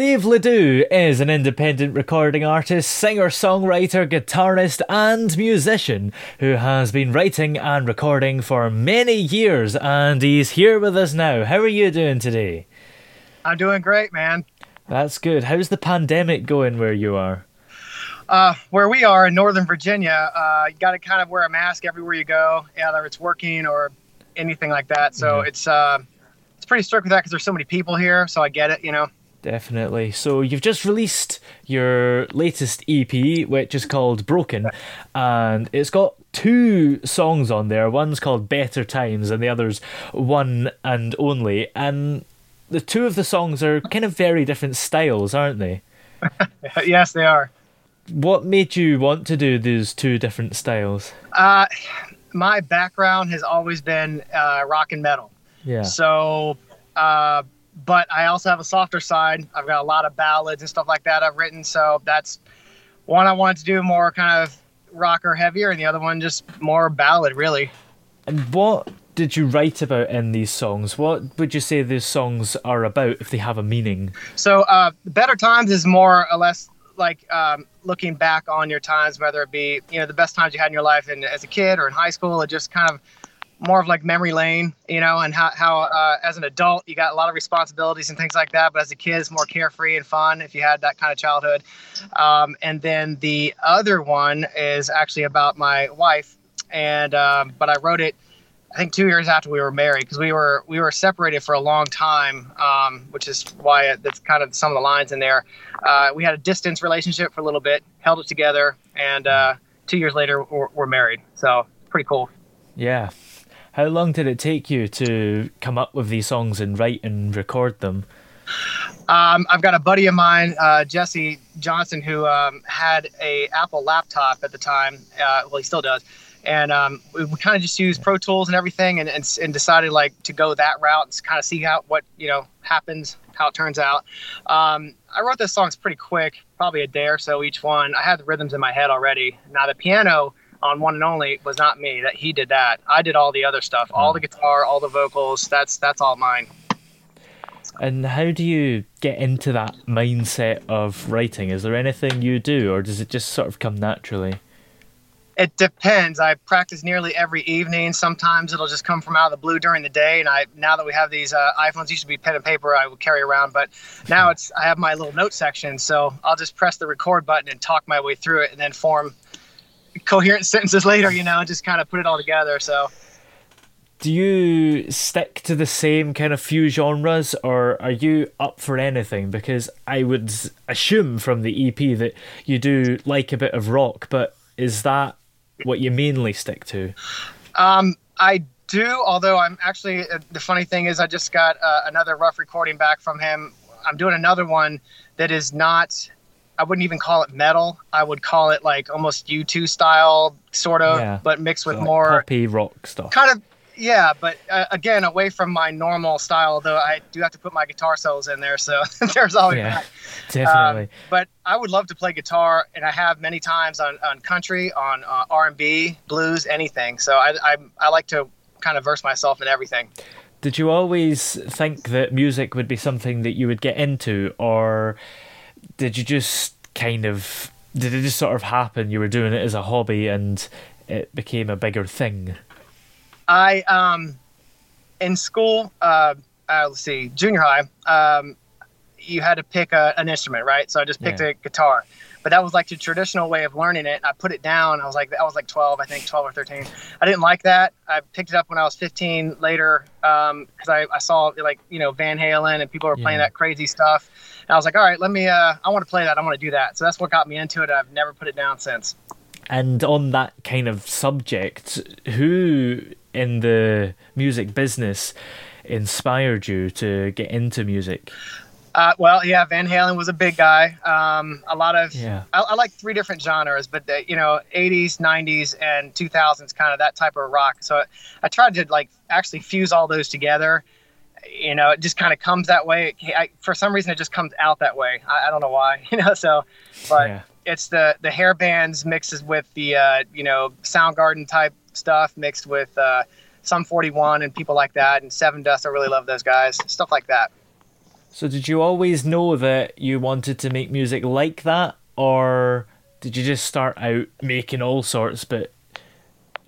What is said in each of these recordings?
Dave Ledoux is an independent recording artist, singer, songwriter, guitarist, and musician who has been writing and recording for many years, and he's here with us now. How are you doing today? I'm doing great, man. That's good. How's the pandemic going where you are? Uh, where we are in Northern Virginia, uh, you got to kind of wear a mask everywhere you go, whether it's working or anything like that. So mm-hmm. it's uh, it's pretty strict with that because there's so many people here. So I get it, you know. Definitely. So you've just released your latest EP, which is called Broken, and it's got two songs on there. One's called Better Times, and the other's One and Only. And the two of the songs are kind of very different styles, aren't they? yes, they are. What made you want to do those two different styles? Uh, my background has always been uh, rock and metal. Yeah. So. Uh, but I also have a softer side. I've got a lot of ballads and stuff like that I've written. So that's one I wanted to do more kind of rocker heavier, and the other one just more ballad, really. And what did you write about in these songs? What would you say these songs are about if they have a meaning? So, uh, Better Times is more or less like um, looking back on your times, whether it be you know the best times you had in your life and as a kid or in high school, or just kind of more of like memory lane, you know, and how, how uh, as an adult you got a lot of responsibilities and things like that, but as a kid it's more carefree and fun if you had that kind of childhood. Um, and then the other one is actually about my wife, and um, but I wrote it. I think two years after we were married because we were we were separated for a long time, um, which is why it, that's kind of some of the lines in there. Uh, we had a distance relationship for a little bit, held it together, and uh, two years later we're, we're married. So pretty cool. Yeah, how long did it take you to come up with these songs and write and record them? Um, I've got a buddy of mine, uh, Jesse Johnson, who um, had a Apple laptop at the time. Uh, well, he still does, and um, we, we kind of just used Pro Tools and everything, and, and, and, decided like to go that route and kind of see how what you know happens, how it turns out. Um, I wrote those songs pretty quick, probably a day or so each one. I had the rhythms in my head already. Now the piano on one and only was not me. That he did that. I did all the other stuff, all the guitar, all the vocals. That's that's all mine. And how do you get into that mindset of writing? Is there anything you do, or does it just sort of come naturally? It depends. I practice nearly every evening. Sometimes it'll just come from out of the blue during the day. And I now that we have these uh, iPhones, used to be pen and paper I would carry around, but now it's I have my little note section. So I'll just press the record button and talk my way through it, and then form coherent sentences later, you know, just kind of put it all together. So, do you stick to the same kind of few genres, or are you up for anything? Because I would assume from the EP that you do like a bit of rock, but is that what you mainly stick to? Um, I do, although I'm actually uh, the funny thing is I just got uh, another rough recording back from him. I'm doing another one that is not I wouldn't even call it metal. I would call it like almost U2 style, sort of, yeah. but mixed with so more poppy rock stuff. Kind of, yeah. But uh, again, away from my normal style, though I do have to put my guitar solos in there. So there's always yeah, that. Definitely. Um, but I would love to play guitar, and I have many times on, on country, on uh, R&B, blues, anything. So I, I I like to kind of verse myself in everything. Did you always think that music would be something that you would get into, or? Did you just kind of did it just sort of happen? You were doing it as a hobby, and it became a bigger thing. I um, in school, uh, uh let's see, junior high, um, you had to pick a, an instrument, right? So I just picked yeah. a guitar but that was like the traditional way of learning it. I put it down. I was like, I was like 12, I think 12 or 13. I didn't like that. I picked it up when I was 15 later because um, I, I saw like, you know, Van Halen and people were playing yeah. that crazy stuff. And I was like, all right, let me, uh, I want to play that. I want to do that. So that's what got me into it. I've never put it down since. And on that kind of subject, who in the music business inspired you to get into music? Uh, well, yeah, Van Halen was a big guy. Um, a lot of, yeah. I, I, like three different genres, but the, you know, 80s, 90s, and 2000s, kind of that type of rock. So I, I tried to like actually fuse all those together. You know, it just kind of comes that way. I, for some reason, it just comes out that way. I, I don't know why. You know, so, but yeah. it's the the hair bands mixes with the uh, you know Soundgarden type stuff mixed with uh, Sum 41 and people like that, and Sevendust. I really love those guys. Stuff like that. So, did you always know that you wanted to make music like that, or did you just start out making all sorts, but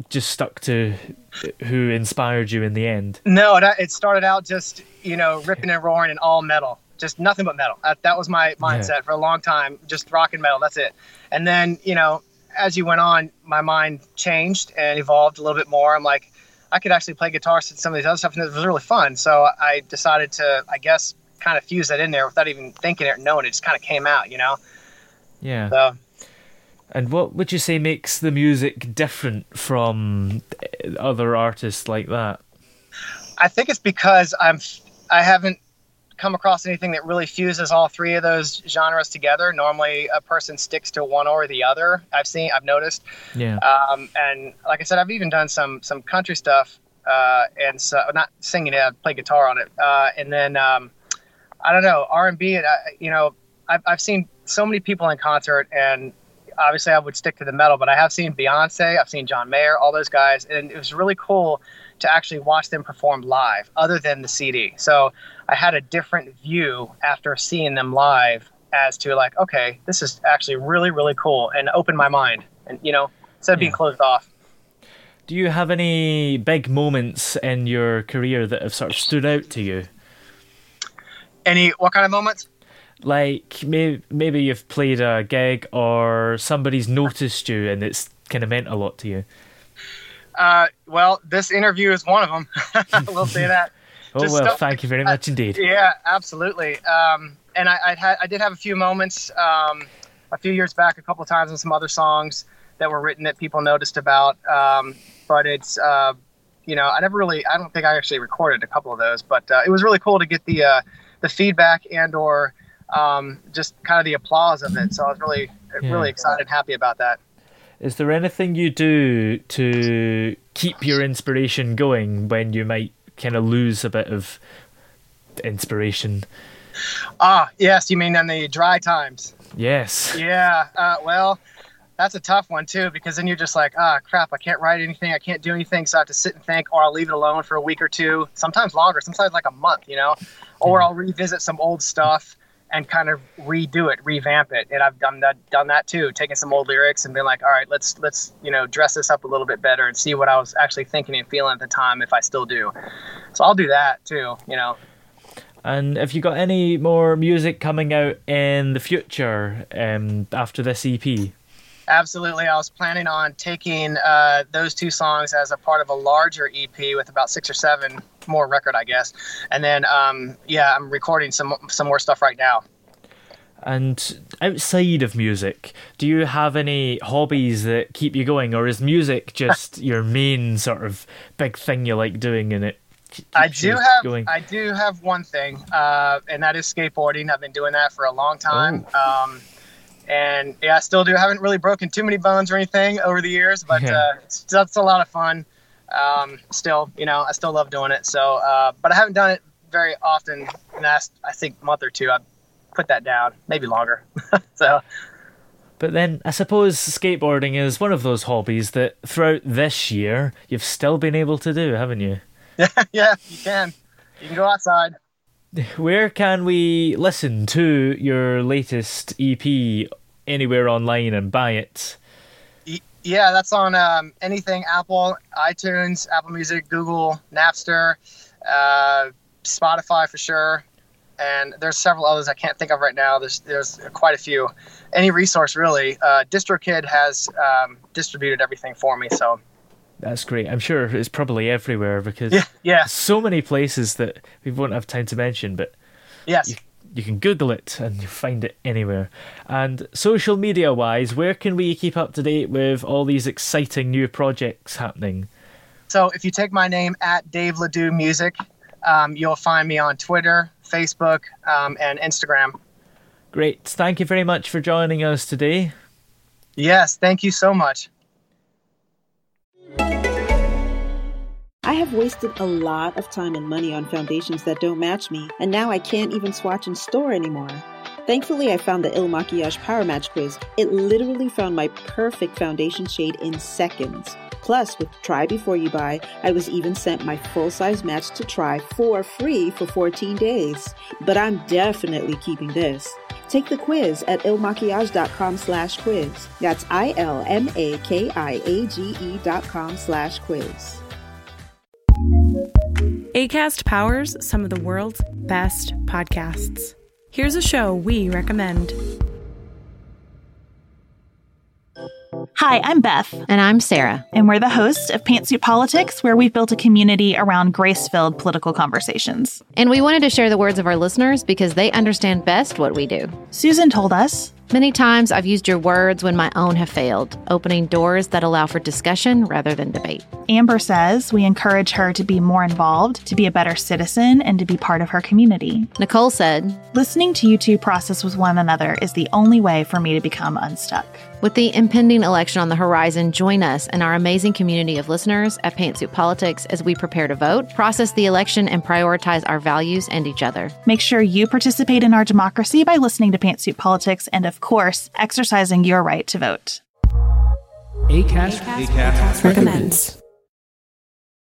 just stuck to who inspired you in the end? No, that, it started out just you know ripping and roaring and all metal, just nothing but metal. That, that was my mindset yeah. for a long time, just rock and metal. That's it. And then you know, as you went on, my mind changed and evolved a little bit more. I'm like, I could actually play guitar and some of these other stuff, and it was really fun. So I decided to, I guess, kind of fuse that in there without even thinking it or knowing it. Just kind of came out, you know. Yeah. So and what would you say makes the music different from other artists like that? I think it's because I'm I haven't come across anything that really fuses all three of those genres together. Normally, a person sticks to one or the other. I've seen, I've noticed. Yeah. Um, and like I said, I've even done some some country stuff, uh, and so not singing it, I play guitar on it, uh, and then um, I don't know R and B. You know, I've I've seen so many people in concert, and obviously I would stick to the metal, but I have seen Beyonce, I've seen John Mayer, all those guys, and it was really cool to actually watch them perform live, other than the CD. So I had a different view after seeing them live as to like, okay, this is actually really, really cool, and opened my mind, and you know, instead of being closed off. Do you have any big moments in your career that have sort of stood out to you? Any what kind of moments? like maybe maybe you've played a gig or somebody's noticed you and it's kind of meant a lot to you. Uh, well, this interview is one of them. we'll say that. oh Just well, thank you very much indeed. Yeah, absolutely. Um, and I, I, had, I did have a few moments um, a few years back, a couple of times on some other songs that were written that people noticed about. Um, but it's uh, you know, I never really, I don't think I actually recorded a couple of those, but uh, it was really cool to get the uh, the feedback and or um, just kind of the applause of it. So I was really, yeah. really excited, happy about that. Is there anything you do to keep your inspiration going when you might kind of lose a bit of inspiration? Ah, yes. You mean in the dry times? Yes. Yeah. Uh, well, that's a tough one too because then you're just like, ah, crap, I can't write anything, I can't do anything, so I have to sit and think, or I'll leave it alone for a week or two, sometimes longer, sometimes like a month, you know, or I'll revisit some old stuff and kind of redo it, revamp it. And I've done that done that too, taking some old lyrics and been like, all right, let's let's you know dress this up a little bit better and see what I was actually thinking and feeling at the time if I still do. So I'll do that too, you know. And have you got any more music coming out in the future um, after this EP? Absolutely. I was planning on taking uh, those two songs as a part of a larger EP with about six or seven more record, I guess. And then, um, yeah, I'm recording some some more stuff right now. And outside of music, do you have any hobbies that keep you going, or is music just your main sort of big thing you like doing in it? I do have going? I do have one thing, uh, and that is skateboarding. I've been doing that for a long time. Oh. Um, and yeah, I still do. I haven't really broken too many bones or anything over the years, but yeah. uh, that's a lot of fun. Um, still, you know, I still love doing it. So, uh, but I haven't done it very often in the last, I think, month or two. I put that down, maybe longer. so. But then I suppose skateboarding is one of those hobbies that throughout this year you've still been able to do, haven't you? yeah, you can. You can go outside. Where can we listen to your latest EP anywhere online and buy it? Yeah, that's on um, anything Apple, iTunes, Apple Music, Google, Napster, uh, Spotify for sure, and there's several others I can't think of right now. There's there's quite a few. Any resource really. Uh, DistroKid has um, distributed everything for me, so that's great. I'm sure it's probably everywhere because yeah, yeah. so many places that we won't have time to mention, but yes. You, you can Google it and you'll find it anywhere. And social media wise, where can we keep up to date with all these exciting new projects happening? So if you take my name at Dave Ledoux Music, um, you'll find me on Twitter, Facebook, um, and Instagram. Great. Thank you very much for joining us today. Yes, thank you so much. I have wasted a lot of time and money on foundations that don't match me, and now I can't even swatch in store anymore. Thankfully, I found the Il Makiage Power Match quiz. It literally found my perfect foundation shade in seconds. Plus, with Try Before You Buy, I was even sent my full size match to try for free for 14 days. But I'm definitely keeping this. Take the quiz at ilmakiage.com slash quiz. That's I-L-M-A-K-I-A-G-E dot com slash quiz. ACAST powers some of the world's best podcasts. Here's a show we recommend. Hi, I'm Beth. And I'm Sarah. And we're the hosts of Pantsuit Politics, where we've built a community around grace filled political conversations. And we wanted to share the words of our listeners because they understand best what we do. Susan told us Many times I've used your words when my own have failed, opening doors that allow for discussion rather than debate. Amber says we encourage her to be more involved, to be a better citizen, and to be part of her community. Nicole said, Listening to you two process with one another is the only way for me to become unstuck. With the impending election on the horizon, join us and our amazing community of listeners at Pantsuit Politics as we prepare to vote, process the election, and prioritize our values and each other. Make sure you participate in our democracy by listening to Pantsuit Politics and, of course, exercising your right to vote. ACAST, ACAST, recommends.